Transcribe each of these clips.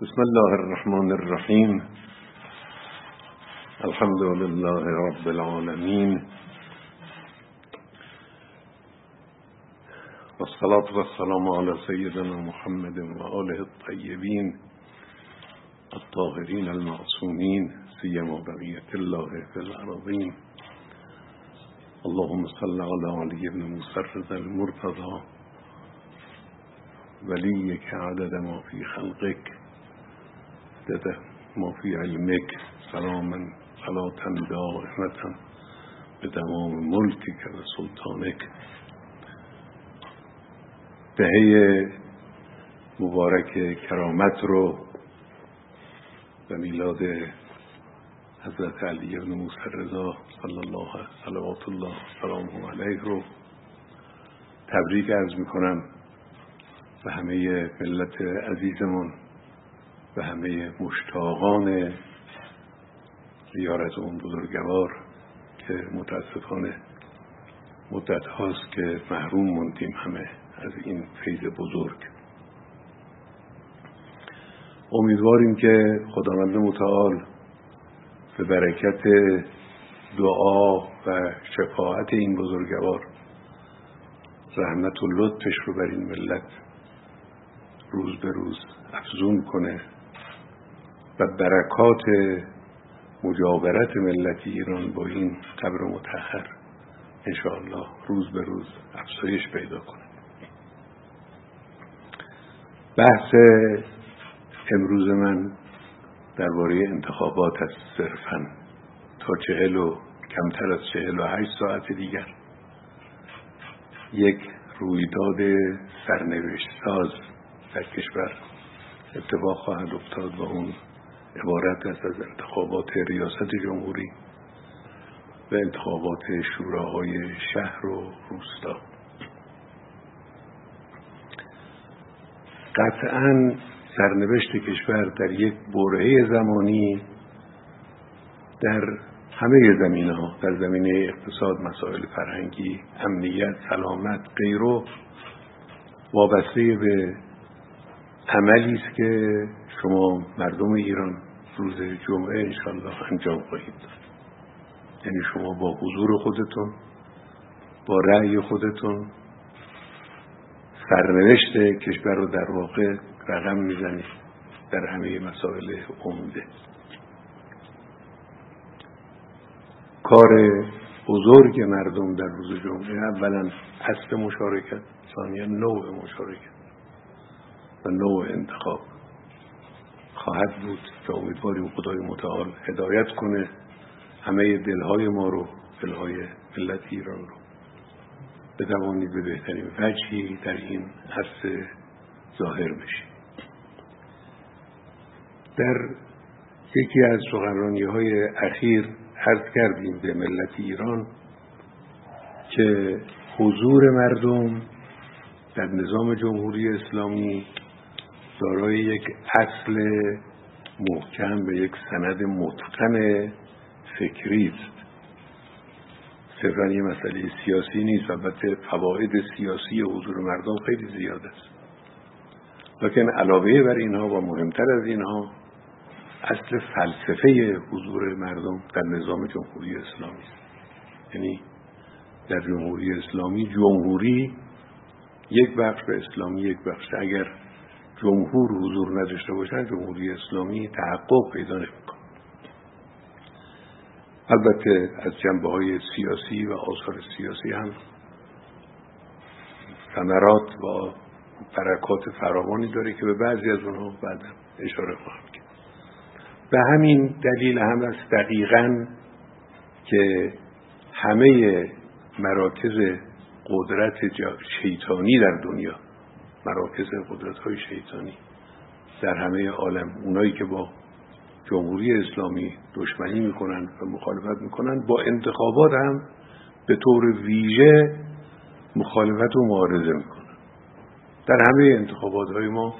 بسم الله الرحمن الرحیم الحمد لله رب العالمین والصلاة والسلام على سيدنا محمد وآله الطيبين الطاهرين المعصومين سيما بقية الله في الأرضين. اللهم صل على علي بن مسرد المرتضى. وليك عدد ما في خلقك. عدد ما في علمك سلاما صلاة دائمة بدمام ملكك وسلطانك دهه مبارک کرامت رو و میلاد حضرت علی بن موسی رضا صلی الله صلوات الله سلامه علیه رو تبریک عرض می‌کنم. به همه ملت عزیزمون. و همه مشتاقان زیارت اون بزرگوار که متاسفانه مدت هاست که محروم موندیم همه از این فیض بزرگ. امیدواریم که خداوند متعال به برکت دعا و شفاعت این بزرگوار رحمت و لطفش رو بر این ملت روز به روز افزون کنه. و برکات مجاورت ملت ایران با این قبر متحر انشاءالله روز به روز افزایش پیدا کنه. بحث امروز من درباره انتخابات است صرفا تا چهل و کمتر از چهل و هشت ساعت دیگر. یک رویداد سرنوشت ساز در کشور اتفاق خواهد افتاد و اون عبارت است از انتخابات ریاست جمهوری و انتخابات شوراهای شهر و روستا. قطعا سرنوشت کشور در یک برهه زمانی در همه زمینه ها در زمینه اقتصاد مسائل فرهنگی امنیت سلامت غیرو وابسته به عملی است که شما مردم ایران روز جمعه انشالله انجام خواهید داد. یعنی شما با حضور خودتون با رأی خودتون سرنوشت کشور رو در واقع رقم می‌زنید در همه مسائل عمده. کار بزرگ مردم در روز جمعه اولا اصل مشارکت ثانیا نوع مشارکت و نوع انتخاب. خواهد بود که امیدواریم خدای متعال هدایت کنه. همه دلهای ما رو دلهای ملت ایران رو. بتوانید به بهترین وجهی در این عرصه ظاهر بشید. در یکی از سخنرانی های اخیر عرض کردیم به ملت ایران که حضور مردم در نظام جمهوری اسلامی دارای یک اصل محکم به یک سند متقن فکری است. صرفا یه مسئله سیاسی نیست البته فواید سیاسی حضور مردم خیلی زیاد است. لکن علاوه بر اینها و مهمتر از اینها اصل فلسفه حضور مردم در نظام جمهوری اسلامی است. یعنی در جمهوری اسلامی جمهوری یک بخش به اسلامی یک بخش. اگر جمهور حضور نداشته باشن جمهوری اسلامی تحقق پیدا نمی‌کنه. البته از جنبه های سیاسی و آثار سیاسی هم ثمرات و برکات فراوانی داره که به بعضی از اونها بعد اشاره خواهم کرد. به همین دلیل هم است دقیقا که همه مراکز قدرت شیطانی در دنیا مراکز قدرت های شیطانی در همه عالم. اونایی که با جمهوری اسلامی دشمنی می‌کنن و مخالفت می‌کنن با انتخابات هم به طور ویژه مخالفت و معارضه می‌کنن. در همه انتخابات های ما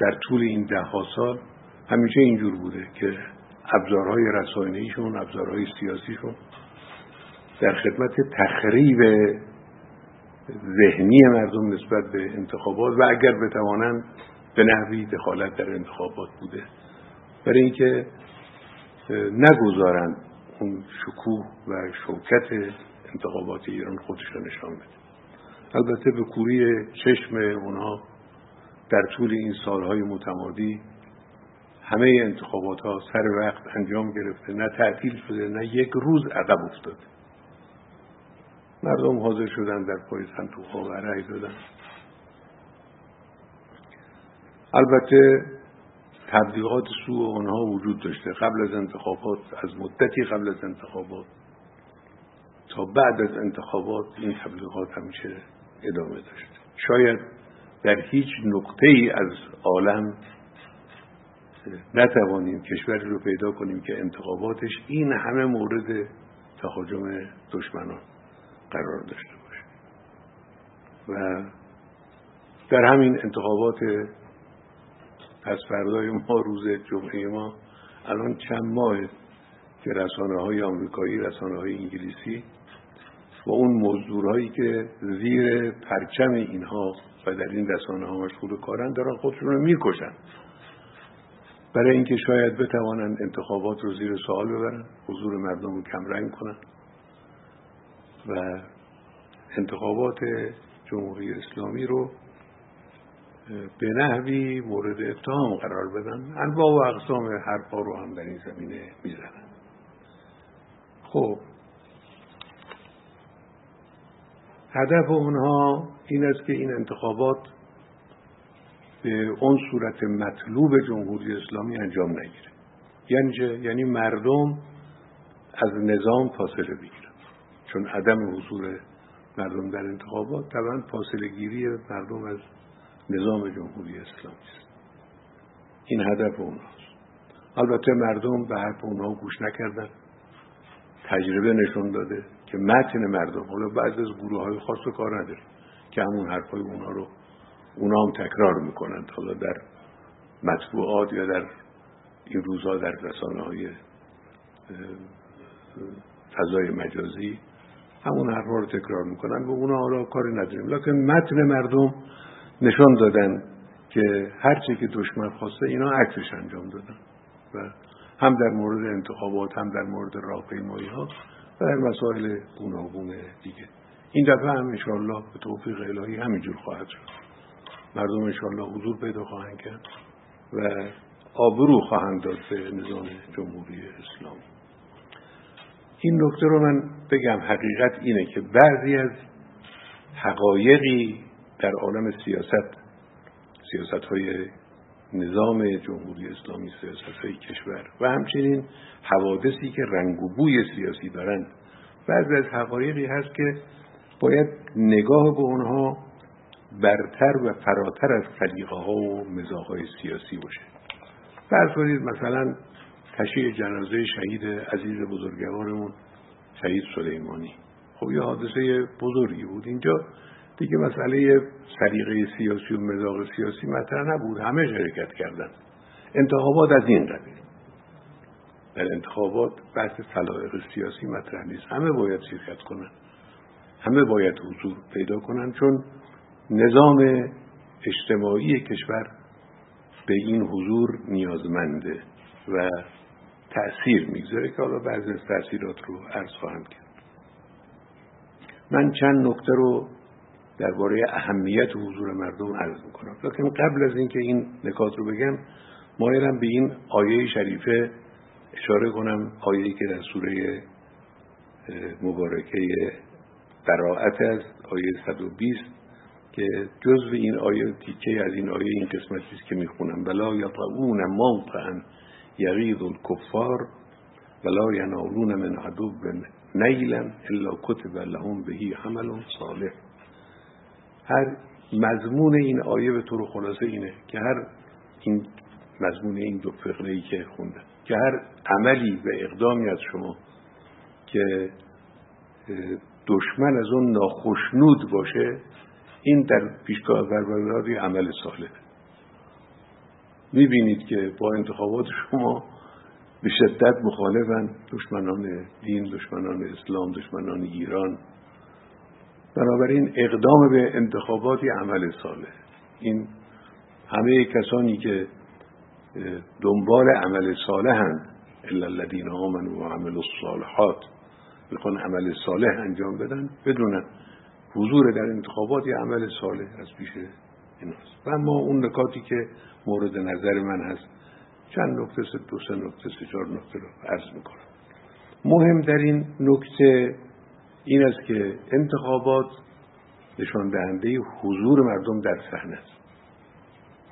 در طول این ده ها سال همیشه اینجور بوده که ابزارهای رسانه‌ایشون ابزارهای سیاسیشون در خدمت تخریب ذهنی مردم نسبت به انتخابات و اگر بتوانند به نحوی دخالت در انتخابات بوده. برای اینکه نگذارند اون شکوه و شوکت انتخابات ایران خودش رو نشان بده. البته به کوری چشم اونها در طول این سالهای متمادی همه انتخابات ها سر وقت انجام گرفته. نه تعطیل شده نه یک روز عقب افتاده. مردم حاضر شدن در پای ها و رأی دادن. البته تبلیغات سو آنها وجود داشته. قبل از انتخابات از مدتی قبل از انتخابات تا بعد از انتخابات این تبلیغات همیشه ادامه داشته شاید در هیچ نقطه ای از عالم نتوانیم کشوری رو پیدا کنیم که انتخاباتش این همه مورد تهاجم دشمنان. قرار داشته باشه. و در همین انتخابات پس فردای ما روز جمعه ما الان چند ماه که رسانه های آمریکایی رسانه های انگلیسی و اون مزدورهایی که زیر پرچم اینها و در این رسانه ها مشغول کارن دارن خودشون رو می‌کشن. برای اینکه شاید بتوانند انتخابات رو زیر سوال ببرن حضور مردم رو کمرنگ کنن. و انتخابات جمهوری اسلامی رو به نحوی مورد اتهام قرار بدن. انواع و اقسام حرفا رو هم در این زمینه می‌زنن. خب. هدف اونها این است که این انتخابات به اون صورت مطلوب جمهوری اسلامی انجام نگیره. یعنی یعنی مردم از نظام فاصله بگیرن. چون عدم حضور مردم در انتخابات طبعا فاصله گیری مردم از نظام جمهوری اسلامی است. این هدف اونهاست البته مردم به حرف اونها گوش نکردن. تجربه نشون داده که متن مردم حالا بعض از گروه های خاص رو کار نداره که همون حرف های اونها رو اونا هم تکرار می‌کنند. حالا در مطبوعات یا در این روزها در رسانه های فضای مجازی همون حرفا رو تکرار می‌کنن و اونا حالا کاری نداریم. لکن متن مردم نشان دادن که هرچی که دشمن خواسته اینا عکسش انجام دادن و هم در مورد انتخابات هم در مورد راهپیمایی ها و در مسائل گوناگون دیگه. این دفعه هم انشاءالله به توفیق الهی همینجور خواهد شد. مردم انشاءالله حضور پیدا خواهند کرد و آبرو خواهند داد به نظام جمهوری اسلامی. این نکته رو من بگم. حقیقت اینه که بعضی از حقایقی در عالم سیاست سیاست های نظام جمهوری اسلامی سیاست های کشور و همچنین حوادثی که رنگ و بوی سیاسی دارند بعضی از حقایقی هست که باید نگاه به اونها برتر و فراتر از سلیقه ها و های سیاسی باشه. فرض کنید مثلا تشییع جنازه شهید عزیز بزرگوارمون شهید سلیمانی. خب یه حادثه بزرگی بود. اینجا دیگه مسئله سلیقه سیاسی و مزاق سیاسی مطرح نبود. همه شرکت کردن. انتخابات از این قبیل. در انتخابات بحث سلایق سیاسی مطرح نیست. همه باید شرکت کنن. همه باید حضور پیدا کنن. چون نظام اجتماعی کشور به این حضور نیازمنده و تأثیر می‌گذاره که حالا بعضی از تأثیرات رو عرض خواهم کرد. من چند نکته رو درباره اهمیت حضور مردم عرض می‌کنم. لکن قبل از اینکه این نکات رو بگم مایرم به این آیه شریفه اشاره کنم آیه‌ای که در سوره مبارکه براعت است آیه 120 که جزو این آیه تیکه از این آیه این قسمتی است که می‌خونم. بلا یطعون موقعا یغیظ الکفار ولا ینالون من عدو نیلا الا کتب لهم بهی عمل صالح. هر مضمون این آیه به طور خلاصه اینه که هر این مضمون این دو فقره ای که خوندم که هر عملی و اقدامی از شما که دشمن از اون ناخشنود باشه این در پیشگاه پروردگار عمل صالح می‌بینید که با انتخابات شما به شدت مخالفن. دشمنان دین دشمنان اسلام دشمنان ایران. بنابراین اقدام به انتخاباتی عمل صالح این همه کسانی که دنبال عمل صالحند الا الذین آمنوا و عملوا الصالحات می‌خوان عمل صالح انجام بدن بدونن حضور در انتخابات یه عمل صالح از پیش ایناست. و اما اون نکاتی که مورد نظر من هست چند نکته سه دو سه نکته سه چهار نکته رو عرض می‌کنم. مهم در این نکته این است که انتخابات نشان دهنده حضور مردم در صحنه است.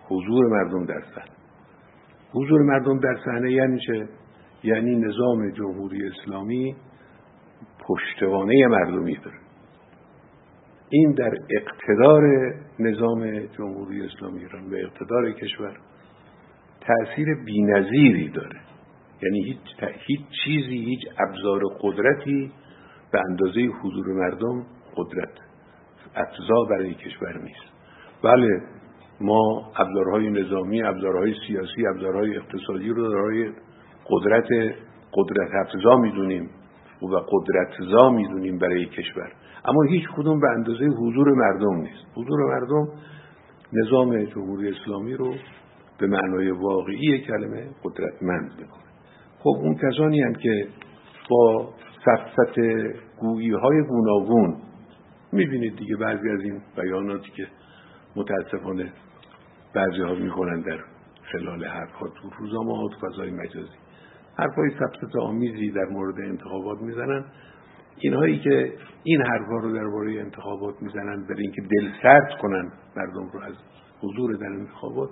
حضور مردم در صحنه. حضور مردم در صحنه یعنی چه؟ یعنی نظام جمهوری اسلامی پشتوانه مردمی داره. این در اقتدار نظام جمهوری اسلامی ایران و اقتدار کشور تأثیر بینظیری داره. یعنی هیچ, هیچ چیزی هیچ ابزار قدرتی به اندازه حضور مردم قدرت افزا برای کشور نیست. بله ما ابزارهای نظامی ابزارهای سیاسی ابزارهای اقتصادی رو دارای قدرت قدرت افزا می‌دونیم و قدرتزا می‌دونیم برای کشور. اما هیچ کدوم به اندازه حضور مردم نیست. حضور مردم نظام جمهوری اسلامی رو به معنای واقعی کلمه قدرتمند می‌کنه. خب اون کسانی هم که با سفت گویی های گوناگون می‌بینید دیگه بعضی از این بیاناتی که متاسفانه بعضی ها می‌کنن در خلال حرفها تو روزنامه ها فضای مجازی. حرفای سبست آمیزی در مورد انتخابات می‌زنن. اینهایی که این حرفها رو درباره انتخابات می‌زنن برای اینکه دل سرد کنن مردم رو از حضور در انتخابات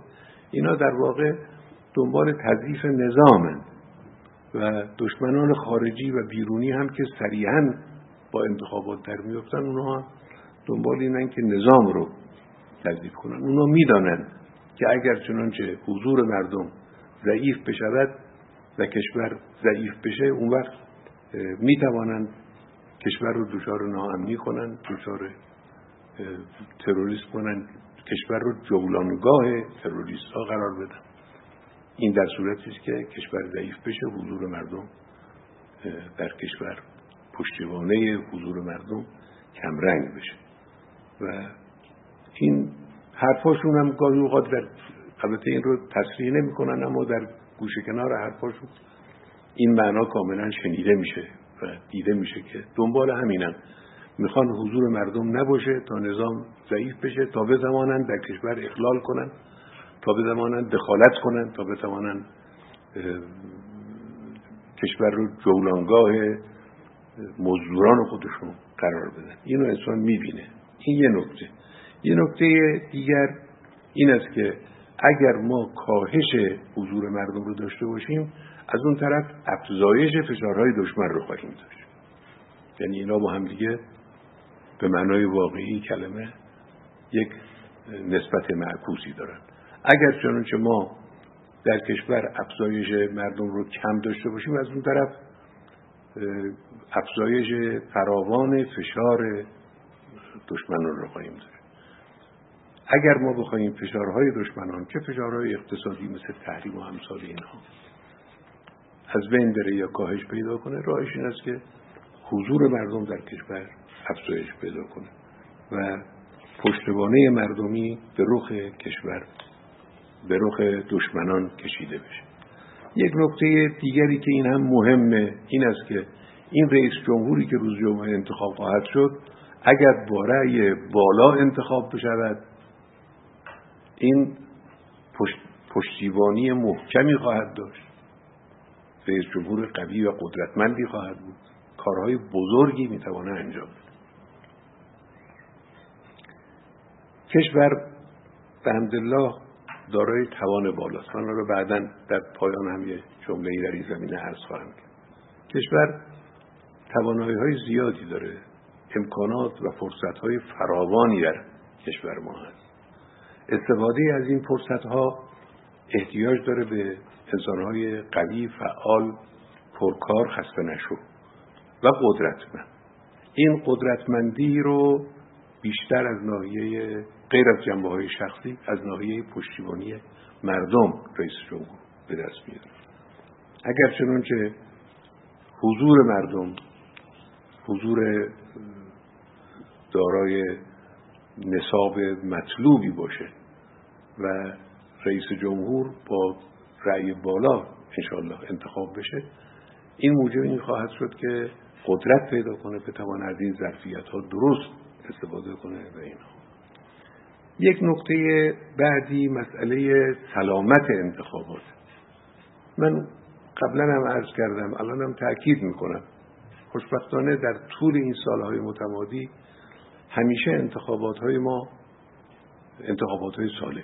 اینا در واقع دنبال تضعیف نظامند و دشمنان خارجی و بیرونی هم که صریحا با انتخابات در میفتن اونها دنبال اینن که نظام رو تضعیف کنن. اونها می‌دانند که اگر چنانچه حضور مردم ضعیف بشود و کشور ضعیف بشه اون وقت می‌توانند کشور رو دچار ناامنی کنند دچار تروریست کنند کشور رو جولانگاه تروریست ها قرار بدن. این در صورتی است که کشور ضعیف بشه حضور مردم در کشور پشتوانه حضور مردم کمرنگ بشه. و این حرفاشون هم گاهی اوقات در البته این رو تصریح نمی‌کنن اما در گوشه کنار حرفاشون این معنا کاملا شنیده میشه. و دیده میشه که دنبال همینن. می‌خوان حضور مردم نباشه تا نظام ضعیف بشه تا بتوانند در کشور اخلال کنن تا بتوانند دخالت کنن تا بتوانند کشور رو جولانگاه مزدوران خودشون قرار بدن. اینو انسان می‌بینه. این یه نکته. یه نکته دیگر این است که اگر ما کاهش حضور مردم رو داشته باشیم از اون طرف افزایش فشارهای دشمن رو خواهیم داشت. یعنی اینا با هم دیگه به معنای واقعی کلمه یک نسبت معکوسی دارن. اگر چنانچه ما در کشور افزایش مردم رو کم داشته باشیم از اون طرف افزایش فراوان فشار دشمنان رو خواهیم داشت. اگر ما بخواهیم فشارهای دشمنان که فشارهای اقتصادی مثل تحریم و همسال اینها از بین بره یا کاهش پیدا کنه راهش این است که حضور مردم در کشور افزایش پیدا کنه و پشتوانه مردمی به رخ کشور به رخ دشمنان کشیده بشه. یک نکته دیگری که این هم مهمه این است که این رئیس جمهوری که روز جمعه انتخاب خواهد شد اگر با رأی بالا انتخاب بشود این پشت پشتیبانی محکمی خواهد داشت. رئیس جمهور قوی و قدرتمندی خواهد بود. کارهای بزرگی می‌توانه انجام بده. کشور به حمدالله دارای توان بالاست. من رو بعدا در پایان هم یه جمله ای در این زمینه عرض خواهم کرد. کشور توانایی های زیادی داره. امکانات و فرصت های فراوانی در کشور ما هست. استفاده از این فرصت ها احتیاج داره به انسان های قوی فعال پرکار خسته نشو و قدرتمند. این قدرتمندی رو بیشتر از ناحیه غیر از جنبه های شخصی از ناحیه پشتیبانی مردم رئیس جمهور به دست میاره. اگر چنانچه حضور مردم حضور دارای نصاب مطلوبی باشه و رئیس جمهور با رأی بالا انشاءالله انتخاب بشه. این موجب این خواهد شد که قدرت پیدا کنه بتواند از این ظرفیت ها درست استفاده کنه و اینا یک نکته بعدی مسئله سلامت انتخابات. من قبلا هم عرض کردم الان هم تأکید می‌کنم. خوشبختانه در طول این سالهای متمادی همیشه انتخابات های ما انتخابات های سالمی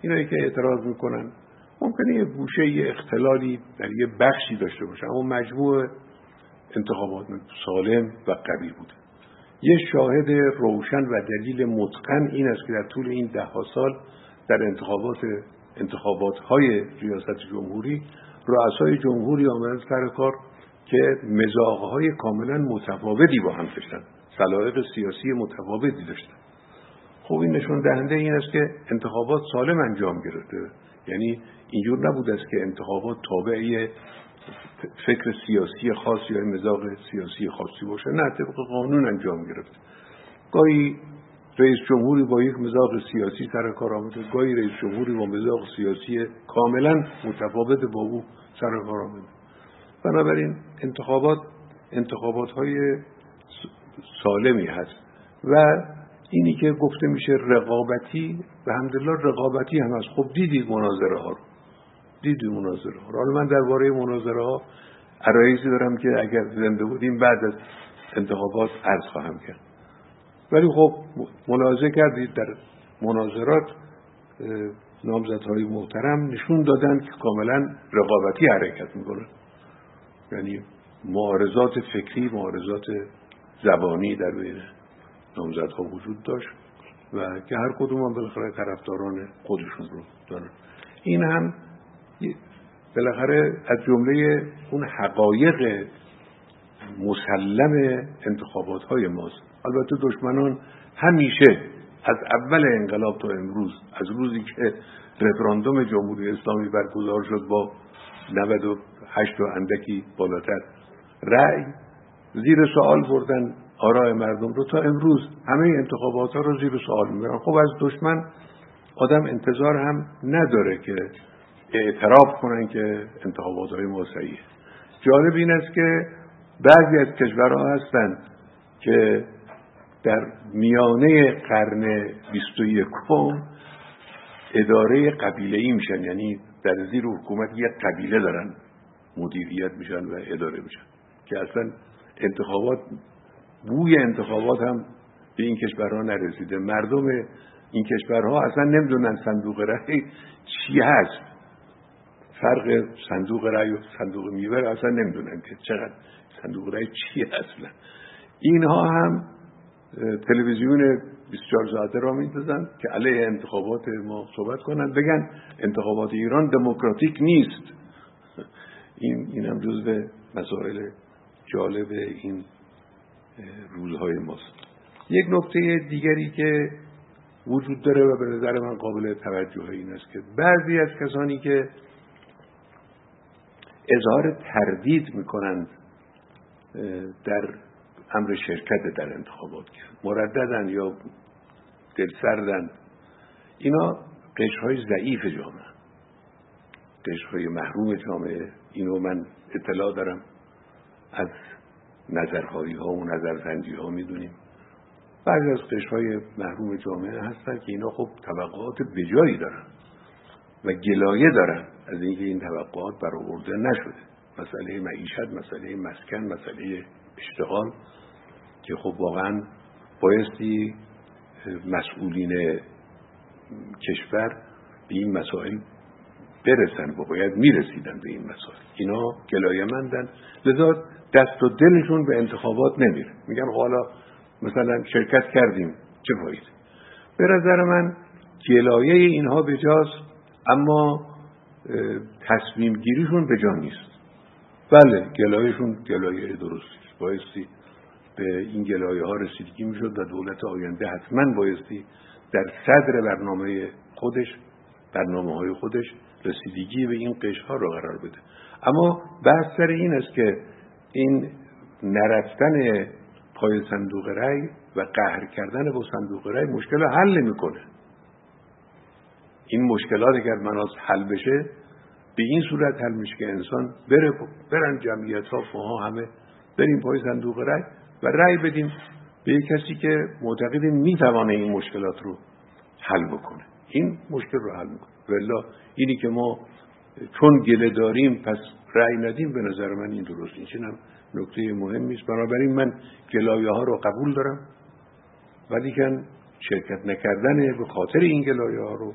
اینایی که اعتراض می‌کنن ممکنه یه گوشه یه اختلالی در یه بخشی داشته باشه. اما مجموع انتخابات سالم و قوی بوده. یه شاهد روشن و دلیل متقن این است که در طول این ده سال در انتخابات انتخابات های ریاست جمهوری رؤسای جمهوری آمدن سر کار که مزاقه های کاملا متفاوتی با هم داشتن. سلایق سیاسی متفاوتی داشتن. خب این نشون دهنده این است که انتخابات سالم انجام گرفته. یعنی اینجور نبود است که انتخابات تابعی فکر سیاسی خاص یا مزاق سیاسی خاصی باشه. نه طبق قانون انجام گرفت. گاهی رئیس جمهوری با یک مزاق سیاسی سر کار آمده گاهی رئیس جمهوری با مزاق سیاسی کاملا متفاوت با او سر کار آمده. بنابراین انتخابات انتخابات های سالمی هست و اینی که گفته میشه رقابتی و همدلله رقابتی هم هست. خب دیدید مناظره ها رو. دیدید مناظره ها رو. حالا من درباره مناظره ها عرایزی دارم که اگر زنده بودیم بعد از انتخابات عرض خواهم کرد. ولی خب ملاحظه کردید در مناظرات نامزدهای محترم نشون دادن که کاملا رقابتی حرکت می‌کنن یعنی معارضات فکری معارضات زبانی در بین. نامزدها وجود داشت و که هر کدوم هم بالاخره طرفداران خودشون رو دارن. این هم بالاخره از جمله اون حقایق مسلم انتخابات های ماست. البته دشمنان همیشه از اول انقلاب تا امروز از روزی که رفراندوم جمهوری اسلامی برگزار شد با 98 و اندکی بالاتر رأی زیر سوال بردن. آرای مردم رو تا امروز همه انتخابات ها رو زیر سوال می‌برن. خب از دشمن آدم انتظار هم نداره که اعتراف کنن که انتخابات های ما جالب این است که بعضی از کشورها هستند که در میانه قرن 21 اداره قبیله ای میشن. یعنی در زیر حکومت یک قبیله دارن مدیریت میشن و اداره میشن که اصلا انتخابات بوی انتخابات هم به این کشورها نرسیده. مردم این کشورها اصلا نمی‌دونن صندوق رأی چی هست. فرق صندوق رأی و صندوق میوه اصلا نمی‌دونن که چقدر صندوق رأی چی اصلا اینها هم تلویزیون 24 ساعته را میندازن که علیه انتخابات ما صحبت کنن بگن انتخابات ایران دموکراتیک نیست. این این هم جزو مسائل جالب این روزهای ماست. یک نکته دیگری که وجود داره و به نظر من قابل توجه این است که بعضی از کسانی که اظهار تردید می‌کنند در امر شرکت در انتخابات مرددن یا دلسردن اینا قشرهای ضعیف جامعه قشرهای محروم جامعه. اینو من اطلاع دارم. از نظرهایی ها و نظرزنجی ها می‌دونیم. بعضی از قشرهای محروم جامعه هستن که اینا خب توقعات بجایی دارن و گلایه دارن از اینکه این توقعات برآورده نشده. مسئله معیشت مسئله مسکن مسئله اشتغال که خب واقعا بایستی مسئولین کشور به این مسائل برسن و باید می‌رسیدن به این مسائل. اینا گلایه مندن لذا دست و دلشون به انتخابات نمیره. میگن خب حالا مثلا شرکت کردیم چه فاید به نظر من گلایه اینها بجاست اما تصمیم گیریشون به جا نیست. بله گلایهشون گلایه درستی بایستی به این گلایه ها رسیدگی می‌شد و دولت آینده حتما بایستی در صدر برنامه خودش برنامه های خودش رسیدگی به این قش ها را قرار بده. اما بحث سر این است که این نرفتن پای صندوق رأی و قهر کردن با صندوق رأی مشکل حل نمی‌کنه. این مشکلات اگر مناس حل بشه به این صورت حل میشه که انسان بره برن جمعیت ها فها همه بریم پای صندوق رای و رای بدیم به یک کسی که معتقد می‌توانه این مشکلات رو حل بکنه. این مشکل رو حل می‌کنه. ولی اینی که ما چون گله داریم پس رأی ندیم. به نظر من این درست این هم نکته مهمی است بنابراین من گلایه ها رو قبول دارم. ولی کن شرکت نکردن به خاطر این گلایه ها رو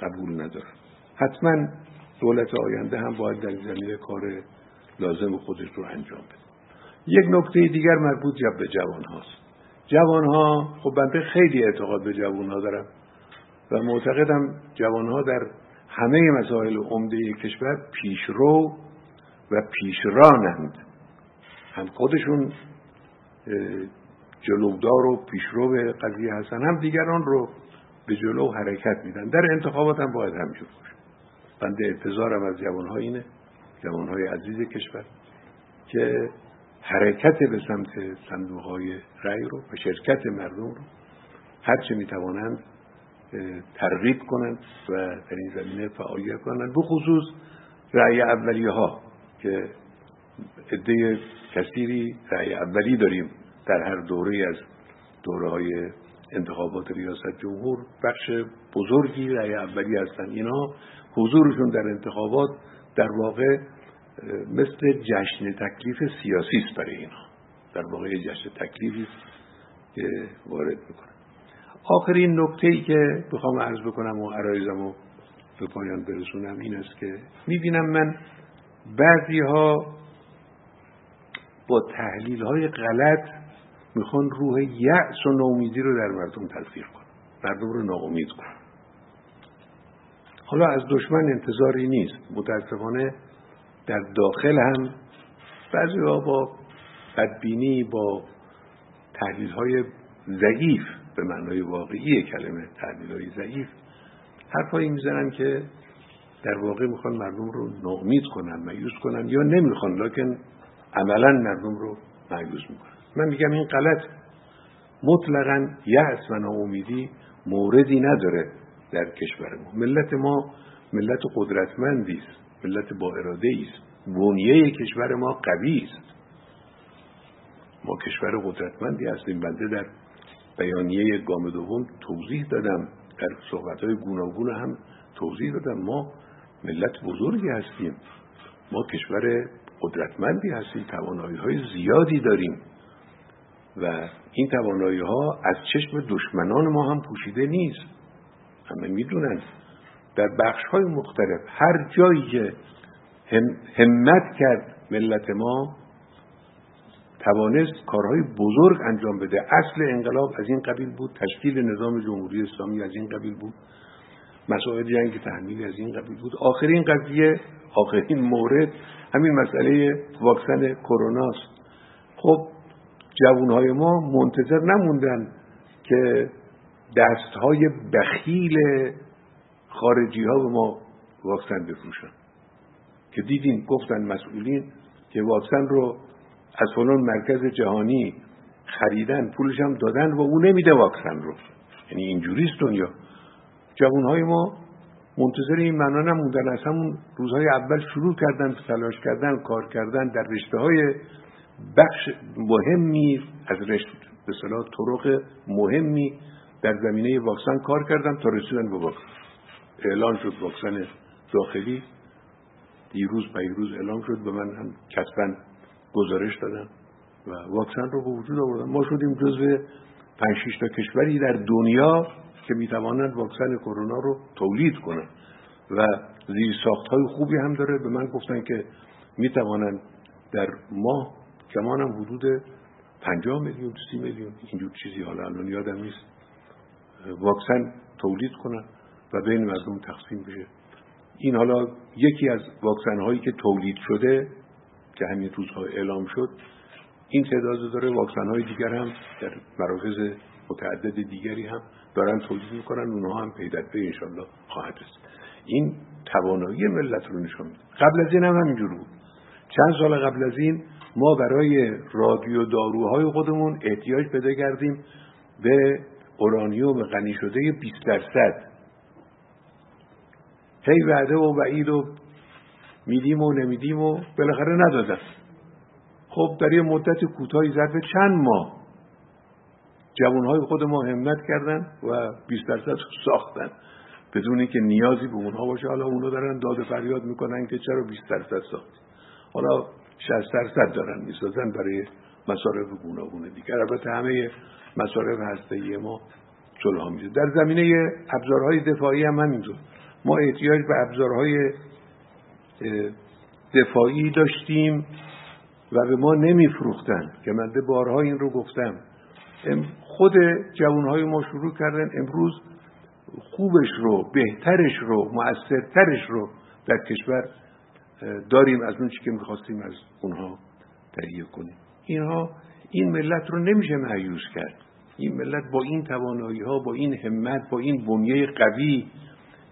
قبول ندارم. حتما دولت آینده هم باید در زمینه کار لازم خودش رو انجام بده. یک نکته دیگر مربوط به جوان هاست. جوان ها خب بنده خیلی اعتقاد به جوان ها دارم و معتقدم جوان ها در همه مسائل عمده کشور پیشرو و پیشرانند. هم خودشون جلودار و پیشرو به قضیه هستن هم دیگران رو به جلو حرکت میدن. در انتخابات هم باید همینجور باشه. بنده انتظارم از جوانها اینه جوانهای عزیز کشور که حرکت به سمت صندوق های رأی رو و شرکت مردم رو هرچه می‌توانند ترغیب کنند و در این زمینه فعالیت کنند. به خصوص رأی اولیه ها که عده کثیری رأی اولی داریم در هر دوره از دوره های انتخابات ریاست جمهور. بخش بزرگی رأی اولی هستند اینها حضورشون در انتخابات در واقع مثل جشن تکلیف سیاسی است برای اینها در واقع جشن تکلیفی که وارد می‌کنن. آخرین نکته ای که بخوام عرض بکنم و عرایزم رو به پایان برسونم این است که می‌بینم من بعضی ها با تحلیل های غلط می‌خوان روح یأس و نومیدی رو در مردم تلفیق کنن مردم رو ناامید کنن. حالا از دشمن انتظاری نیست متاسفانه در داخل هم بعضی ها با بدبینی با تحلیل های ضعیف به معنای واقعی کلمه تحلیل های ضعیف. حرفایی می‌زنن که در واقع می‌خوان مردم رو ناامید کنن مایوس کنن یا نمی‌خوان لکن عملا مردم رو مایوس می‌کنن. من میگم این غلط. مطلقا یأس و ناامیدی موردی نداره در کشور ما. ملت ما ملت قدرتمندی است ملت با اراده است. بنیه کشور ما قوی است. ما کشور قدرتمندی هستیم بنده در بیانیه گام دوم توضیح دادم. در صحبت های گوناگون هم توضیح دادم. ما ملت بزرگی هستیم. ما کشور قدرتمندی هستیم. توانایی های زیادی داریم. و این توانایی ها از چشم دشمنان ما هم پوشیده نیست. همه می‌دونن. در بخش های مختلف هر جایی که همت کرد ملت ما توانست کارهای بزرگ انجام بده. اصل انقلاب از این قبیل بود تشکیل نظام جمهوری اسلامی از این قبیل بود مسائل جنگ تحمیلی از این قبیل بود. آخرین قضیه آخرین مورد همین مسئله واکسن کرونا است خب جوانهای ما منتظر نموندن که دستهای بخیل خارجی ها به ما واکسن بفروشن. که دیدیم گفتن مسئولین که واکسن رو از فلان مرکز جهانی خریدن پولش هم دادن و او نمیده واکسن رو. یعنی اینجوریست دنیا. جوانهای ما منتظر این معنا نموندن. از همون روزهای اول شروع کردن تلاش کردن کار کردن در رشته های بخش مهمی از رشته به صلاح طرق مهمی در زمینه واکسن کار کردن تا رسیدن به واکسن. اعلان شد واکسن داخلی. دیروز پیروز اعلام شد. به من هم کسبن گزارش دادن و واکسن رو به وجود آوردن ما شدیم جزو پنج تا کشوری در دنیا که می‌توانند واکسن کرونا رو تولید کنند. و زیر ساخت های خوبی هم داره. به من گفتن که می‌توانند در ماه کمان هم حدود 50 میلیون سی میلیون. اینجور چیزی حالا الان یادم نیست. واکسن تولید کنن و بین مردم تقسیم بشه. این حالا یکی از واکسن هایی که تولید شده که همین روزها اعلام شد این تعداد داره واکسن های دیگر هم در مراکز متعدد دیگری هم دارن تولید می‌کنن اونها هم پیدت به انشالله خواهد است این توانایی ملت رو نشان میده. قبل از این هم همینجور بود. چند سال قبل از این ما برای رادیو داروهای خودمون احتیاج پیدا کردیم به اورانیوم غنی شده 20 درصد. هی وعده و وعید و میدیم و نمیدیم و بالاخره ندادن خب در یه مدت کوتاهی ظرف چند ماه جوانهای خود ما همت کردن و 20 درصد ساختن. بدون اینکه نیازی به اونها باشه حالا اونها دارن داد فریاد می‌کنن که چرا 20 درصد ساخت حالا 60 درصد دارن می‌سازن برای مصارف گوناگون دیگر. البته همه مصارف هسته ما جلوها میشه در زمینه ابزارهای دفاعی هم همینطور. ما احتیاج به ابزارهای دفاعی داشتیم و به ما نمیفروختن. که من بارها این رو گفتم. خود جوانهای ما شروع کردن امروز خوبش رو بهترش رو مؤثرترش رو در کشور داریم. از اون چی که می‌خواستیم از اونها تهیه کنیم. اینها این ملت رو نمیشه معیوز کرد. این ملت با این توانایی ها با این همت با این بنیه قوی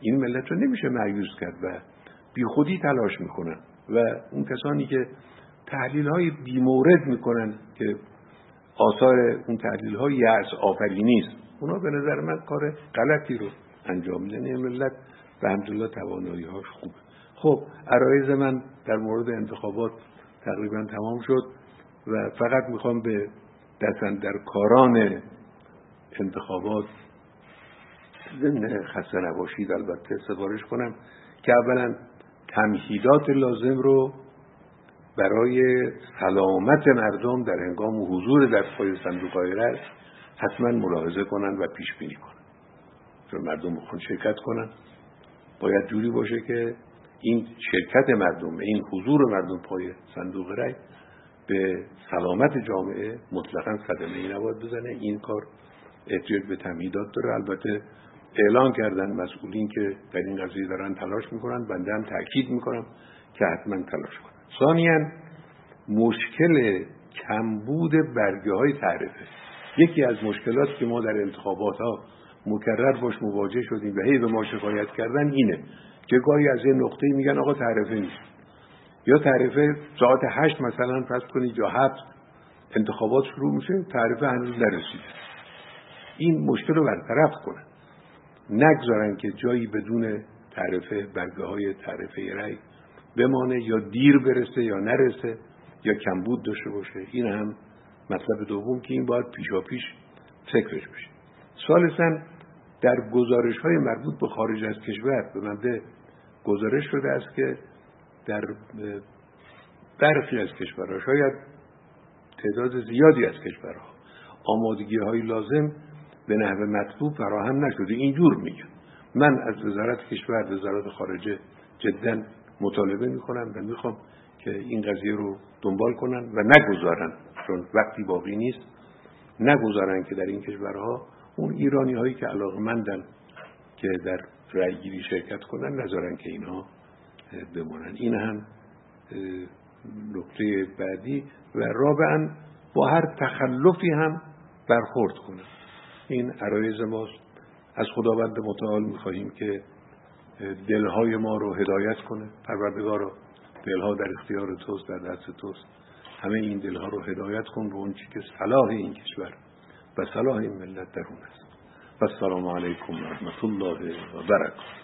این ملت رو نمیشه معیوز کرد. و بی خودی تلاش می‌کنن و اون کسانی که تحلیل های بیمورد می‌کنن که آثار اون تحلیل های یعص آفرینی است اونا به نظر من کار غلطی رو انجام میدن. این ملت به همدلله توانایی هاش خوبه خب عرایز من در مورد انتخابات تقریبا تمام شد و فقط می‌خوام به دستن در کاران انتخابات ضمن خسته نباشید. البته سفارش کنم که اولا تمهیدات لازم رو برای سلامت مردم در هنگام حضور پای صندوق های حتما ملاحظه کنند و پیش بینی کنند. چون مردم بخون شرکت کنند. باید جوری باشه که این شرکت مردم این حضور مردم پای صندوق رای به سلامت جامعه مطلقا صدمه ای نباید بزنه. این کار احتیاج به تمهیدات داره. البته اعلان کردن مسئولین که در این قضیه دارن تلاش می‌کنن بنده هم تاکید می‌کنم که حتما تلاش کنن. ثانیا مشکل کمبود برگه های تعرفه. یکی از مشکلات که ما در انتخابات ها مکرر باش مواجه شدیم و هی به ما شکایت کردن اینه که گاهی از یه نقطه میگن آقا تعرفه نیست. یا تعرفه ساعت هشت مثلا پس کنید یا هفت انتخابات شروع میشه تعرفه هنوز نرسیده. این مشکل رو برطرف کنن نگذارن که جایی بدون تعرفه برگه های تعرفه رأی بمانه یا دیر برسه یا نرسه یا کمبود داشته باشه. این هم مطلب دوم که این باید پیشا پیش فکرش بشه سالسا در گزارش های مربوط به خارج از کشور به منده گزارش شده است که در برخی از کشورها شاید تعداد زیادی از کشورها آمادگی های لازم به نحو مطلوب فراهم نشده. اینجور میگن من از وزارت کشور وزارت خارجه جدا مطالبه می‌کنم و می‌خوام که این قضیه رو دنبال کنن و نگذارن. چون وقتی باقی نیست نگذارن که در این کشورها اون ایرانی هایی که علاقه مندن که در رأیگیری شرکت کنن نذارن که اینها بمانن این هم نکته بعدی. و رابعا با هر تخلفی هم برخورد کنن. این عرایز ماست. از خداوند متعال می‌خواهیم که دلهای ما رو هدایت کنه. پروردگارا دلها در اختیار توست در دست توست. همه این دلها رو هدایت کن به اون چی که صلاح این کشور و صلاح این ملت درون است. و السلام علیکم و رحمت الله و برکاته.